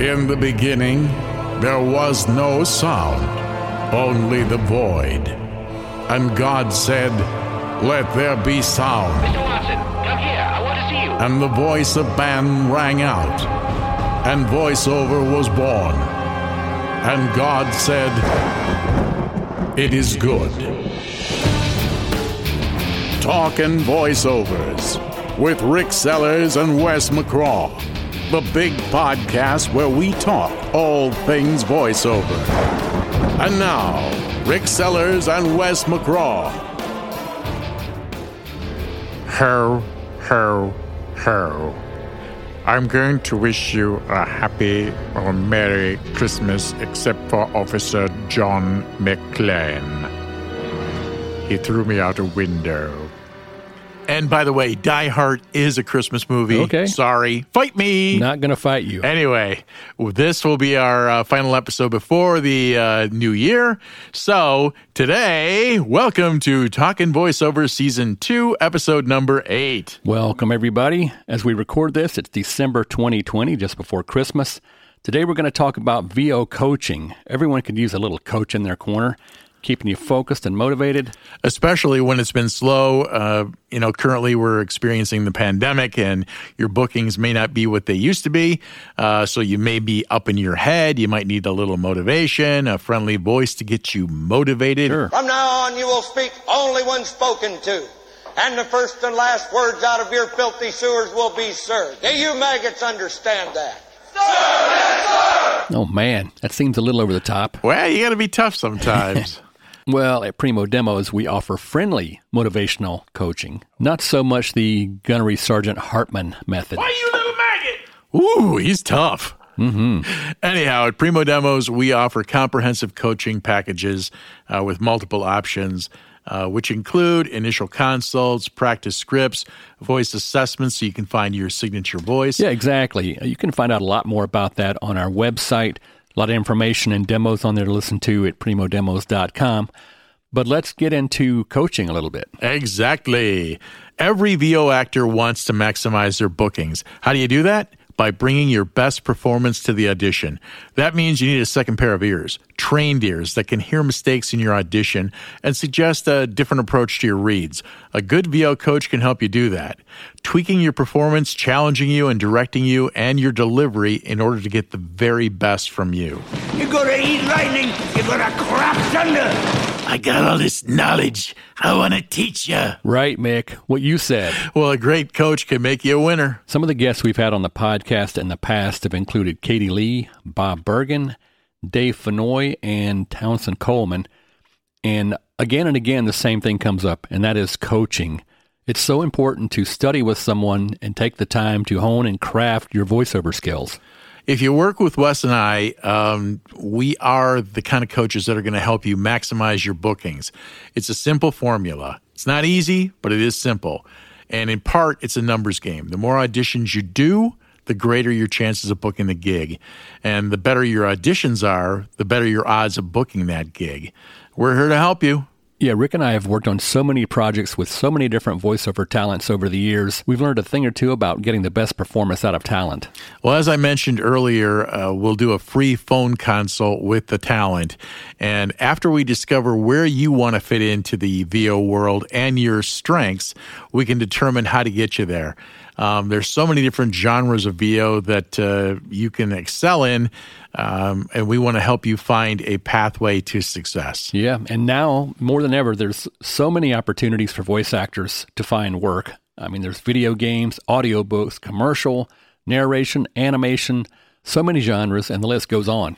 In the beginning, there was no sound, only the void. And God said, Let there be sound. Mr. Watson, come here. I want to see you. And the voice of man rang out, and voiceover was born. And God said, It is good. Talking voiceovers with Rick Sellers and Wes McCraw. The big podcast where we talk all things voiceover. And now, Rick Sellers and Wes McCraw. Ho, ho, ho. I'm going to wish you a happy or Merry Christmas, except for Officer John McClane. He threw me out a window. And by the way, Die Hard is a Christmas movie. Okay. Sorry. Fight me. Not going to fight you. Anyway, this will be our uh, final episode before the uh, new year. So today, welcome to Talking Voiceover Season 2, Episode number 8. Welcome, everybody. As we record this, it's December 2020, just before Christmas. Today, we're going to talk about VO coaching. Everyone could use a little coach in their corner, keeping you focused and motivated. especially when it's been slow. Uh, you know, currently we're experiencing the pandemic, and your bookings may not be what they used to be. Uh, so you may be up in your head. You might need a little motivation, a friendly voice to get you motivated. Sure. From now on, you will speak only when spoken to. And the first and last words out of your filthy sewers will be, sir. Do you maggots understand that? Oh, man, that seems a little over the top. Well, you got to be tough sometimes. Well, at Primo Demos, we offer friendly motivational coaching, not so much the Gunnery Sergeant Hartman method. Why, you little maggot? Ooh, he's tough. Mm-hmm. Anyhow, at Primo Demos, we offer comprehensive coaching packages uh, with multiple options, uh, which include initial consults, practice scripts, voice assessments so you can find your signature voice. Yeah, exactly. You can find out a lot more about that on our website. A lot of information and demos on there to listen to at primodemos.com. But let's get into coaching a little bit. Exactly. Every VO actor wants to maximize their bookings. How do you do that? By bringing your best performance to the audition. That means you need a second pair of ears, trained ears that can hear mistakes in your audition and suggest a different approach to your reads. A good VO coach can help you do that, tweaking your performance, challenging you, and directing you and your delivery in order to get the very best from you. You're gonna eat lightning. You're gonna crap thunder. I got all this knowledge. I want to teach you. Right, Mick, what you said. Well, a great coach can make you a winner. Some of the guests we've had on the podcast in the past have included Katie Leigh, Bob Bergen, Dave Fennoy, and Townsend Coleman. And again and again, the same thing comes up, and that is coaching. It's so important to study with someone and take the time to hone and craft your voiceover skills. If you work with Wes and I, um, we are the kind of coaches that are going to help you maximize your bookings. It's a simple formula. It's not easy, but it is simple. And in part, it's a numbers game. The more auditions you do, the greater your chances of booking the gig. And the better your auditions are, the better your odds of booking that gig. We're here to help you. Yeah, Rick and I have worked on so many projects with so many different voiceover talents over the years. We've learned a thing or two about getting the best performance out of talent. Well, as I mentioned earlier, uh, we'll do a free phone consult with the talent. And after we discover where you want to fit into the VO world and your strengths, we can determine how to get you there. Um, there's so many different genres of VO that uh, you can excel in, um, and we want to help you find a pathway to success. Yeah, and now more than ever, there's so many opportunities for voice actors to find work. I mean, there's video games, audiobooks, commercial, narration, animation, so many genres, and the list goes on.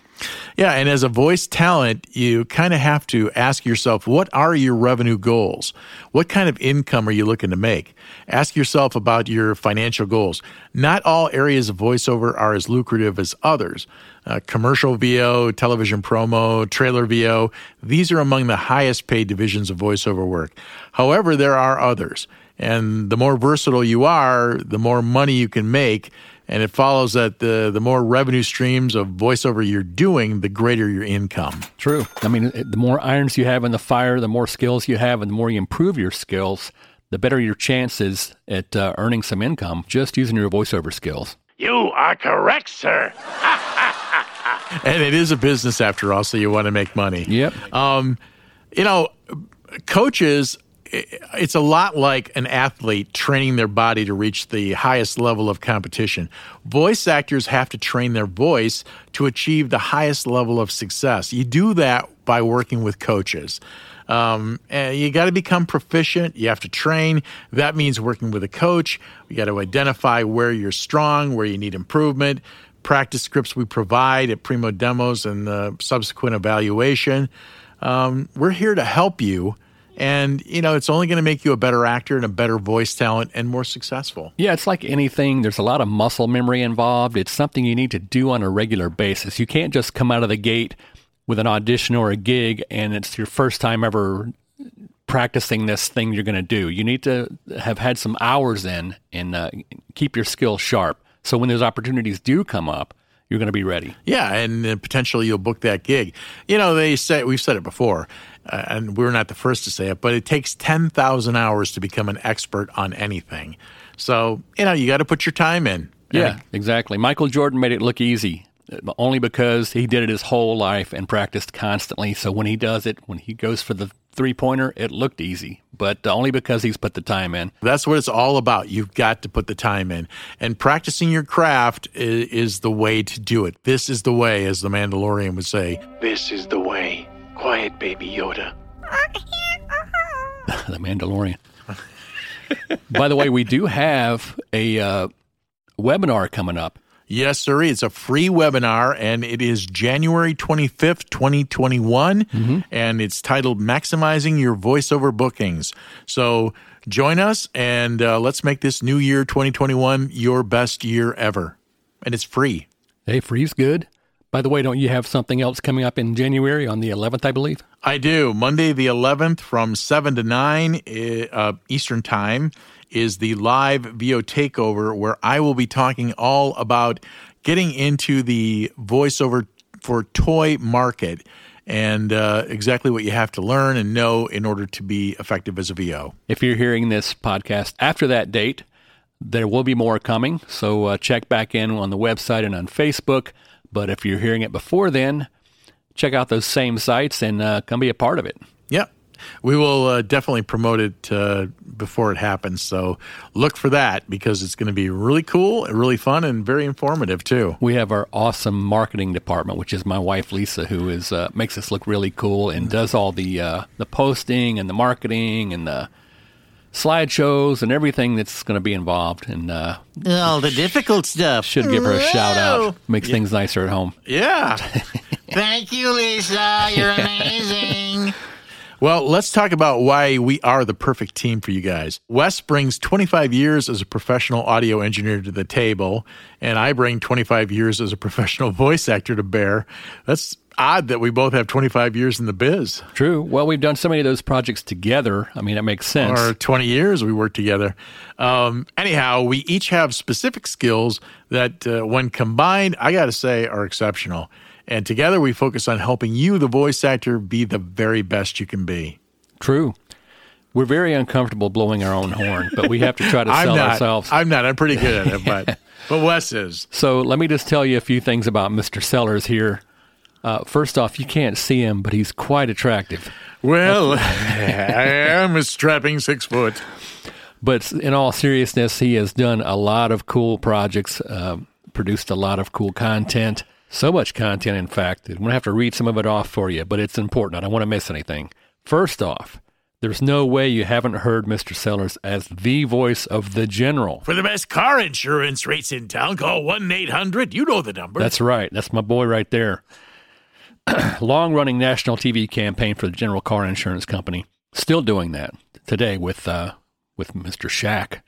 Yeah, and as a voice talent, you kind of have to ask yourself, what are your revenue goals? What kind of income are you looking to make? Ask yourself about your financial goals. Not all areas of voiceover are as lucrative as others. Uh, commercial VO, television promo, trailer VO, these are among the highest paid divisions of voiceover work. However, there are others. And the more versatile you are, the more money you can make. And it follows that the, the more revenue streams of voiceover you're doing, the greater your income. True. I mean, the more irons you have in the fire, the more skills you have, and the more you improve your skills, the better your chances at uh, earning some income just using your voiceover skills. You are correct, sir. and it is a business after all, so you want to make money. Yep. Um, you know, coaches, i- it's a lot like an athlete training their body to reach the highest level of competition. Voice actors have to train their voice to achieve the highest level of success. You do that by working with coaches. Um, and you got to become proficient. You have to train. That means working with a coach. You got to identify where you're strong, where you need improvement. Practice scripts we provide at Primo Demos and the subsequent evaluation. Um, we're here to help you. And, you know, it's only going to make you a better actor and a better voice talent and more successful. Yeah, it's like anything. There's a lot of muscle memory involved. It's something you need to do on a regular basis. You can't just come out of the gate with an audition or a gig and it's your first time ever practicing this thing you're going to do. You need to have had some hours in and uh, keep your skills sharp. So when those opportunities do come up, you're going to be ready. Yeah, and potentially you'll book that gig. You know, they say we've said it before, uh, and we're not the first to say it, but it takes ten thousand hours to become an expert on anything. So you know, you got to put your time in. Yeah, exactly. Michael Jordan made it look easy uh, only because he did it his whole life and practiced constantly. So when he does it, when he goes for the three pointer, it looked easy, but uh, only because he's put the time in. That's what it's all about. You've got to put the time in. And practicing your craft is, is the way to do it. This is the way, as the Mandalorian would say. This is the way. Quiet, baby Yoda. the Mandalorian. By the way, we do have a uh, webinar coming up. Yes, sir. It's a free webinar, and it is January 25th, 2021, and it's titled Maximizing Your Voiceover Bookings. So join us, and uh, let's make this new year, 2021, your best year ever. And it's free. Hey, free's good. By the way, don't you have something else coming up in January on the 11th, I believe? I do. Monday the 11th from 7 to 9 uh, Eastern Time is the live VO takeover where I will be talking all about getting into the voiceover for toy market and uh, exactly what you have to learn and know in order to be effective as a VO. If you're hearing this podcast after that date, there will be more coming. So uh, check back in on the website and on Facebook. But if you're hearing it before then, check out those same sites and uh, come be a part of it. Yep. We will uh, definitely promote it uh, before it happens. So look for that because it's going to be really cool, really fun, and very informative too. We have our awesome marketing department, which is my wife Lisa, who is uh, makes us look really cool and does all the uh, the posting and the marketing and the slideshows and everything that's going to be involved. And uh, All the difficult stuff. should give her a shout out. Makes things nicer at home. Yeah. Thank you, Lisa. You're amazing. Well, let's talk about why we are the perfect team for you guys. Wes brings 25 years as a professional audio engineer to the table, and I bring 25 years as a professional voice actor to bear. That's odd that we both have 25 years in the biz. True. Well, we've done so many of those projects together. I mean, that makes sense. Or 20 years we worked together. Um, anyhow, we each have specific skills that, uh, when combined, I got to say, are exceptional. And together we focus on helping you, the voice actor, be the very best you can be. True. We're very uncomfortable blowing our own horn, but we have to try to sell not. ourselves. I'm not. I'm pretty good at it, but but Wes is. So let me just tell you a few things about Mr. Sellers here. Uh, first off, you can't see him, but he's quite attractive. Well, I am a strapping six foot. But in all seriousness, he has done a lot of cool projects, uh, produced a lot of cool content. So much content, in fact, I'm going to have to read some of it off for you, but it's important. I don't want to miss anything. First off, there's no way you haven't heard Mr. Sellers as the voice of the general. For the best car insurance rates in town, call 1 800. You know the number. That's right. That's my boy right there. Long running national TV campaign for the General Car Insurance Company. Still doing that today with uh, with Mr. Shaq.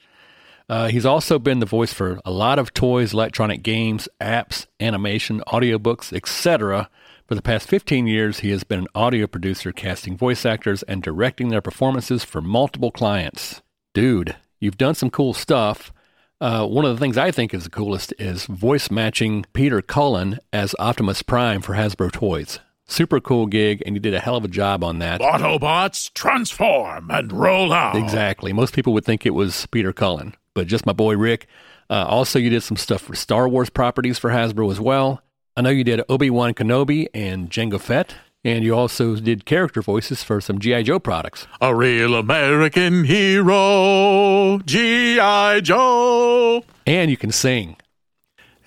Uh, he's also been the voice for a lot of toys, electronic games, apps, animation, audiobooks, etc. For the past 15 years, he has been an audio producer, casting voice actors and directing their performances for multiple clients. Dude, you've done some cool stuff. Uh, one of the things I think is the coolest is voice matching Peter Cullen as Optimus Prime for Hasbro Toys. Super cool gig, and you did a hell of a job on that. Autobots, transform and roll out. Exactly. Most people would think it was Peter Cullen, but just my boy Rick. Uh, also, you did some stuff for Star Wars properties for Hasbro as well. I know you did Obi Wan Kenobi and Jango Fett, and you also did character voices for some GI Joe products. A real American hero, G.I. Joe. And you can sing.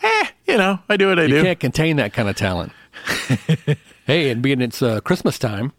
Eh, you know, I do what I You do. can't contain that kind of talent. hey, and being it's uh, Christmas time,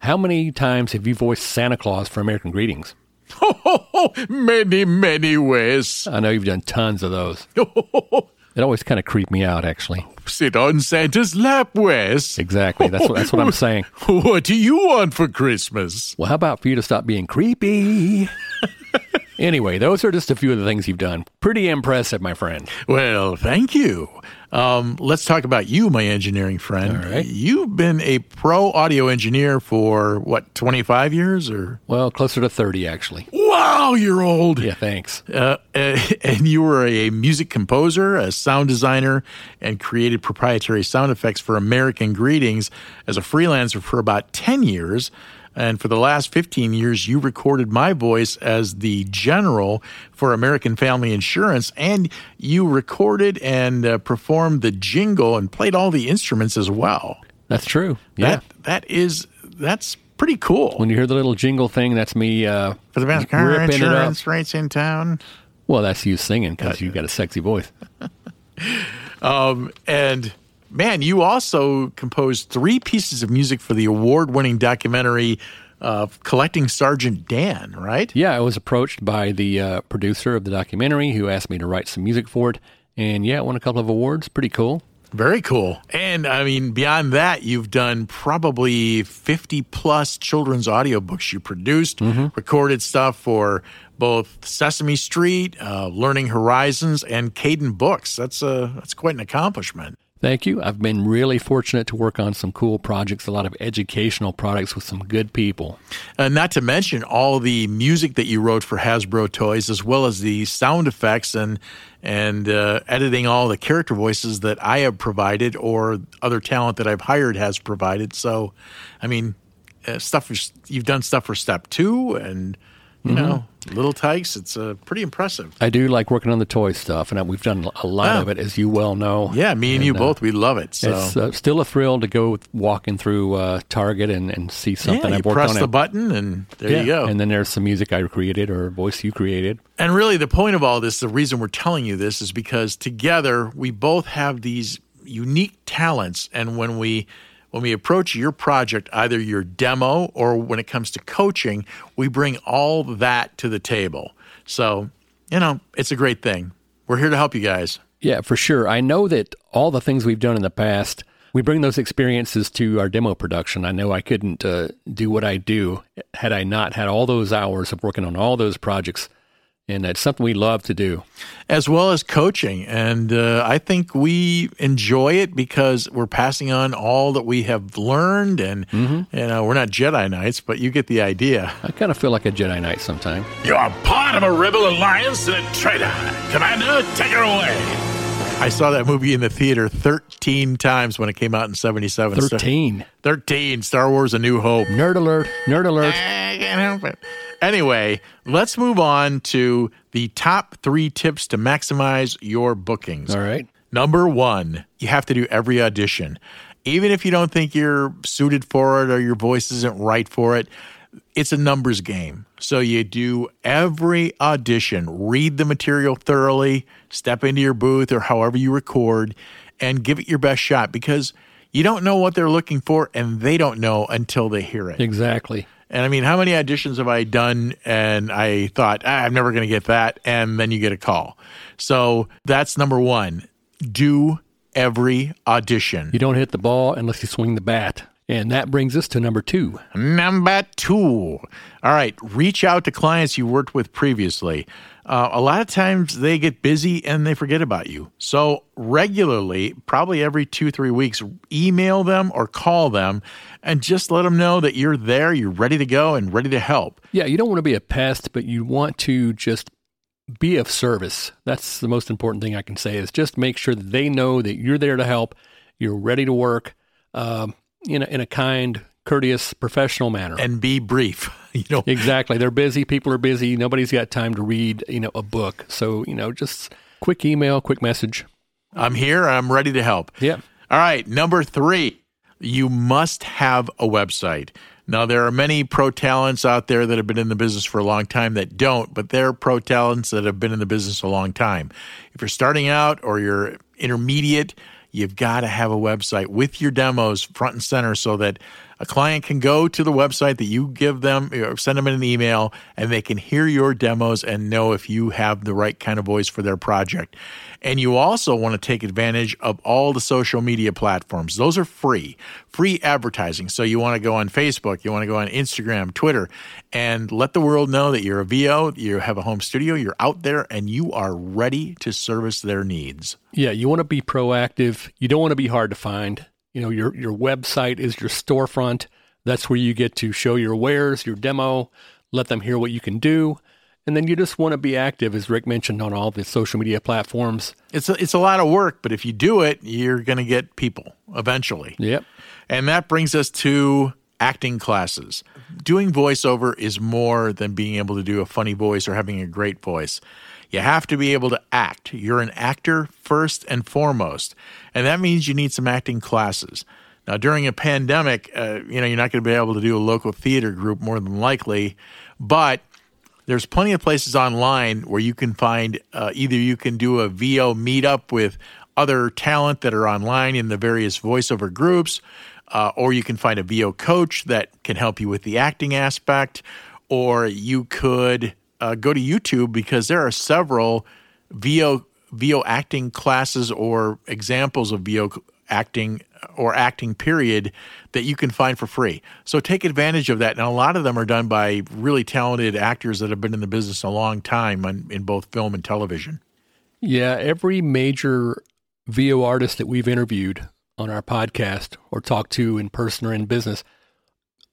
how many times have you voiced Santa Claus for American Greetings? Ho, ho, ho, many, many ways. I know you've done tons of those. It always kind of creeped me out, actually. Sit on Santa's lap, Wes. Exactly. That's what, that's what I'm saying. What do you want for Christmas? Well, how about for you to stop being creepy? anyway, those are just a few of the things you've done. Pretty impressive, my friend. Well, thank you. Um, let's talk about you, my engineering friend. All right. You've been a pro audio engineer for what, 25 years or? Well, closer to 30, actually. Wow, you're old. Yeah, thanks. Uh, and you were a music composer, a sound designer, and created proprietary sound effects for American Greetings as a freelancer for about 10 years. And for the last 15 years, you recorded my voice as the general for American Family Insurance. And you recorded and uh, performed the jingle and played all the instruments as well. That's true. Yeah. That, that is, that's pretty cool. when you hear the little jingle thing, that's me. Uh, for the best car ripping it up. insurance rates in town. well, that's you singing because you've got a sexy voice. Um, and man, you also composed three pieces of music for the award winning documentary uh, Collecting Sergeant Dan, right? Yeah, I was approached by the uh, producer of the documentary who asked me to write some music for it. And yeah, it won a couple of awards. Pretty cool. Very cool. And I mean, beyond that, you've done probably 50 plus children's audiobooks you produced, recorded stuff for both Sesame Street, uh, Learning Horizons, and Caden Books. That's, uh, that's quite an accomplishment. Thank you. I've been really fortunate to work on some cool projects, a lot of educational products with some good people. Uh, not to mention all the music that you wrote for Hasbro toys, as well as the sound effects and and uh, editing all the character voices that I have provided or other talent that I've hired has provided. So, I mean, uh, stuff for, you've done stuff for Step Two and you know Little Tikes. It's uh, pretty impressive. I do like working on the toy stuff, and we've done a lot Oh. of it, as you well know. Yeah, me and, you uh, both, we love it. So. It's uh, still a thrill to go walking through uh, Target and, and see something yeah, you I've worked press the it. button and there Yeah, you go. And then there's some music I created or voice you created. And really, the point of all this, the reason we're telling you this is because together we both have these unique talents. And when we when we approach your project, either your demo or when it comes to coaching, we bring all that to the table. So, you know, it's a great thing. We're here to help you guys. Yeah, for sure. I know that all the things we've done in the past, we bring those experiences to our demo production. I know I couldn't uh, do what I do had I not had all those hours of working on all those projects. And it's something we love to do. as well as coaching. And uh, I think we enjoy it because we're passing on all that we have learned. And, you know, we're not Jedi Knights, but you get the idea. I kind of feel like a Jedi Knight sometime. You're part of a rebel alliance and a traitor. Commander, take her away. I saw that movie in the theater 13 times when it came out in 77. Star- 13. 13, Star Wars A New Hope. Nerd alert. Nerd alert. I can't help it. Anyway, let's move on to the top three tips to maximize your bookings. All right. Number one, you have to do every audition. Even if you don't think you're suited for it or your voice isn't right for it, it's a numbers game. So you do every audition, read the material thoroughly, step into your booth or however you record, and give it your best shot because you don't know what they're looking for and they don't know until they hear it. Exactly. And I mean, how many auditions have I done and I thought, ah, I'm never going to get that. And then you get a call. So that's number one. Do every audition. You don't hit the ball unless you swing the bat. And that brings us to number two. Number two. All right. Reach out to clients you worked with previously. Uh, a lot of times they get busy and they forget about you. So regularly, probably every two, three weeks, email them or call them and just let them know that you're there, you're ready to go and ready to help. Yeah, you don't want to be a pest, but you want to just be of service. That's the most important thing I can say is just make sure that they know that you're there to help, you're ready to work um, in, a, in a kind, courteous, professional manner. and be brief. You know, exactly. They're busy. People are busy. Nobody's got time to read, you know, a book. So, you know, just quick email, quick message. I'm here. I'm ready to help. Yeah. All right, number three, you must have a website. Now, there are many pro talents out there that have been in the business for a long time that don't, but they're pro talents that have been in the business a long time. If you're starting out or you're intermediate, you've got to have a website with your demos front and center so that a client can go to the website that you give them, or send them an email, and they can hear your demos and know if you have the right kind of voice for their project. And you also want to take advantage of all the social media platforms. Those are free, free advertising. So you want to go on Facebook, you want to go on Instagram, Twitter, and let the world know that you're a VO, you have a home studio, you're out there, and you are ready to service their needs. Yeah, you want to be proactive. You don't want to be hard to find. You know, your your website is your storefront. That's where you get to show your wares, your demo, let them hear what you can do. And then you just want to be active, as Rick mentioned, on all the social media platforms. It's a, it's a lot of work, but if you do it, you're going to get people eventually. Yep. And that brings us to acting classes. Doing voiceover is more than being able to do a funny voice or having a great voice. You have to be able to act. You're an actor first and foremost. And that means you need some acting classes. Now, during a pandemic, uh, you know, you're not going to be able to do a local theater group more than likely, but there's plenty of places online where you can find uh, either you can do a VO meetup with other talent that are online in the various voiceover groups, uh, or you can find a VO coach that can help you with the acting aspect, or you could uh, go to YouTube because there are several VO VO acting classes or examples of VO acting or acting period that you can find for free. So take advantage of that. And a lot of them are done by really talented actors that have been in the business a long time in both film and television. Yeah, every major VO artist that we've interviewed on our podcast or talked to in person or in business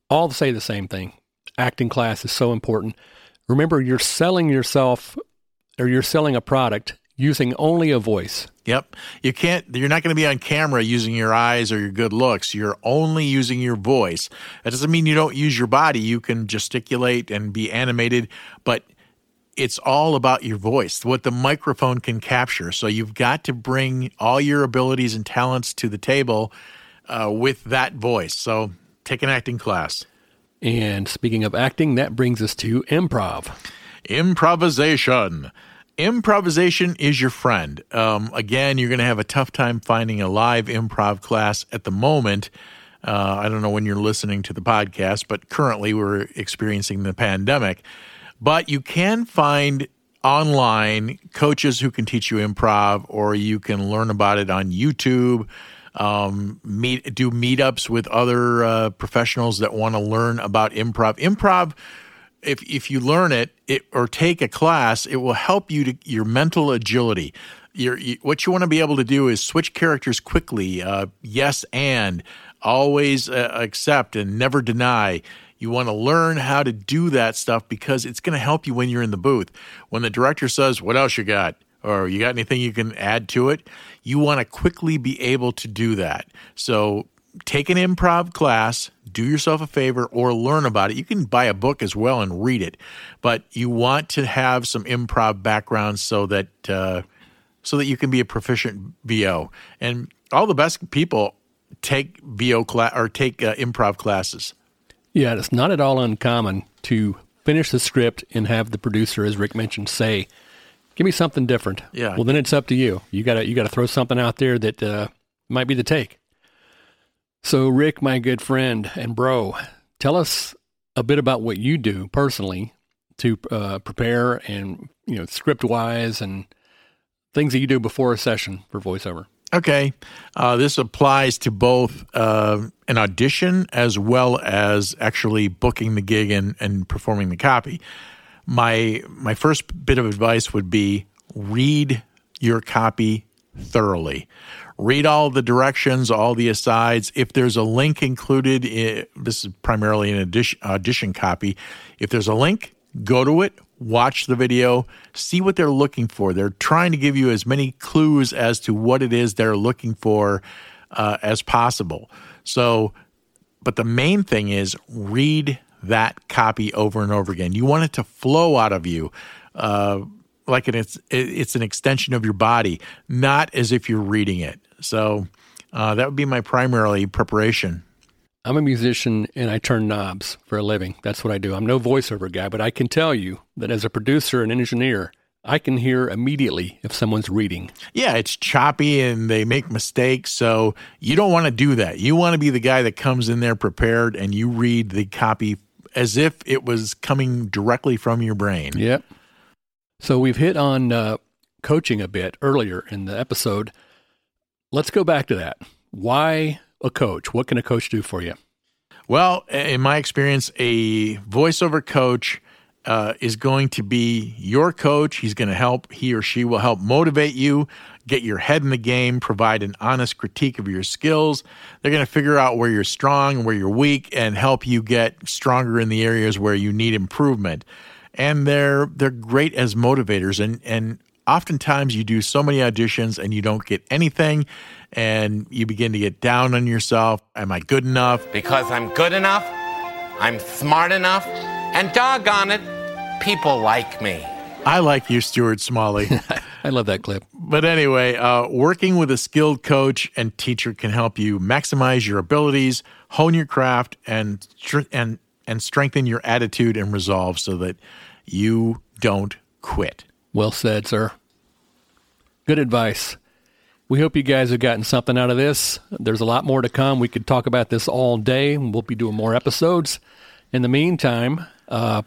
all say the same thing. Acting class is so important. Remember, you're selling yourself or you're selling a product using only a voice. Yep. You can't you're not going to be on camera using your eyes or your good looks. You're only using your voice. That doesn't mean you don't use your body. You can gesticulate and be animated, but it's all about your voice, what the microphone can capture. So you've got to bring all your abilities and talents to the table uh, with that voice. So take an acting class. And speaking of acting, that brings us to improv. Improvisation. Improvisation is your friend. Um, again, you're going to have a tough time finding a live improv class at the moment. Uh, I don't know when you're listening to the podcast, but currently we're experiencing the pandemic. But you can find online coaches who can teach you improv, or you can learn about it on YouTube. Um, meet do meetups with other uh, professionals that want to learn about improv. Improv if if you learn it, it or take a class, it will help you to your mental agility. Your, you, what you want to be able to do is switch characters quickly. Uh, yes, and always uh, accept and never deny. You want to learn how to do that stuff because it's going to help you when you're in the booth. When the director says, "What else you got?" or "You got anything you can add to it?" You want to quickly be able to do that. So take an improv class, do yourself a favor, or learn about it. You can buy a book as well and read it, but you want to have some improv background so that uh, so that you can be a proficient VO. And all the best people take VO class or take uh, improv classes. Yeah, it's not at all uncommon to finish the script and have the producer, as Rick mentioned, say, "Give me something different." Yeah. Well, then it's up to you. You gotta you gotta throw something out there that uh, might be the take. So, Rick, my good friend and bro, tell us a bit about what you do personally to uh, prepare and you know script wise and things that you do before a session for voiceover. Okay. Uh, this applies to both uh, an audition as well as actually booking the gig and, and performing the copy. My my first bit of advice would be read your copy thoroughly. Read all the directions, all the asides. If there's a link included, i this is primarily an audition, audition copy. If there's a link, go to it, watch the video, see what they're looking for. They're trying to give you as many clues as to what it is they're looking for uh, as possible. So, but the main thing is read that copy over and over again. You want it to flow out of you. Uh, like it's it's an extension of your body, not as if you're reading it. So Uh, that would be my primarily preparation. I'm a musician and I turn knobs for a living. That's what I do. I'm no voiceover guy, but I can tell you that as a producer and engineer, I can hear immediately if someone's reading. Yeah, it's choppy and they make mistakes. So you don't want to do that. You want to be the guy that comes in there prepared and you read the copy as if it was coming directly from your brain. Yep. So we've hit on uh, coaching a bit earlier in the episode. Let's go back to that. Why a coach? What can a coach do for you? Well, in my experience, a voiceover coach uh, is going to be your coach. He's going to help, he or she will help motivate you, get your head in the game, provide an honest critique of your skills. They're going to figure out where you're strong and where you're weak and help you get stronger in the areas where you need improvement. And they're they're great as motivators and and oftentimes you do so many auditions and you don't get anything and you begin to get down on yourself. Am I good enough? Because I'm good enough, I'm smart enough, and doggone it, people like me. I like you, Stuart Smalley. I love that clip. But anyway, uh, working with a skilled coach and teacher can help you maximize your abilities, hone your craft, and and and strengthen your attitude and resolve so that you don't quit. Well said, sir. Good advice. We hope you guys have gotten something out of this. There's a lot more to come. We could talk about this all day. We'll be doing more episodes. In the meantime, uh,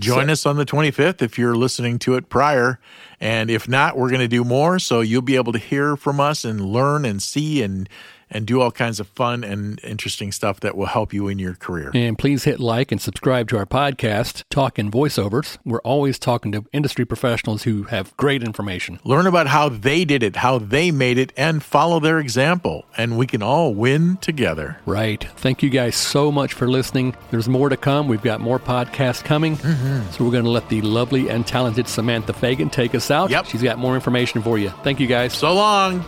Join us on the 25th if you're listening to it prior. And if not, we're going to do more. So you'll be able to hear from us and learn and see and and do all kinds of fun and interesting stuff that will help you in your career. And please hit like and subscribe to our podcast, Talking Voiceovers. We're always talking to industry professionals who have great information. Learn about how they did it, how they made it, and follow their example. And we can all win together. Right. Thank you guys so much for listening. There's more to come. We've got more podcasts coming. Mm-hmm. So we're going to let the lovely and talented Samantha Fagan take us out. Yep. She's got more information for you. Thank you guys. So long.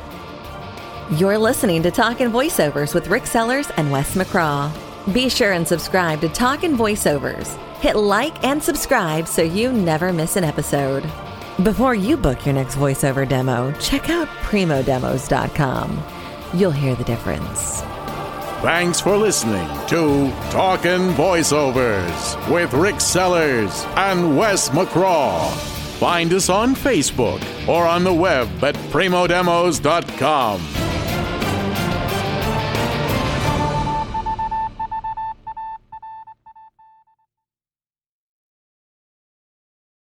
You're listening to Talkin' Voiceovers with Rick Sellers and Wes McCraw. Be sure and subscribe to Talkin' Voiceovers. Hit like and subscribe so you never miss an episode. Before you book your next voiceover demo, check out primodemos.com. You'll hear the difference. Thanks for listening to Talkin' Voiceovers with Rick Sellers and Wes McCraw. Find us on Facebook or on the web at primodemos.com.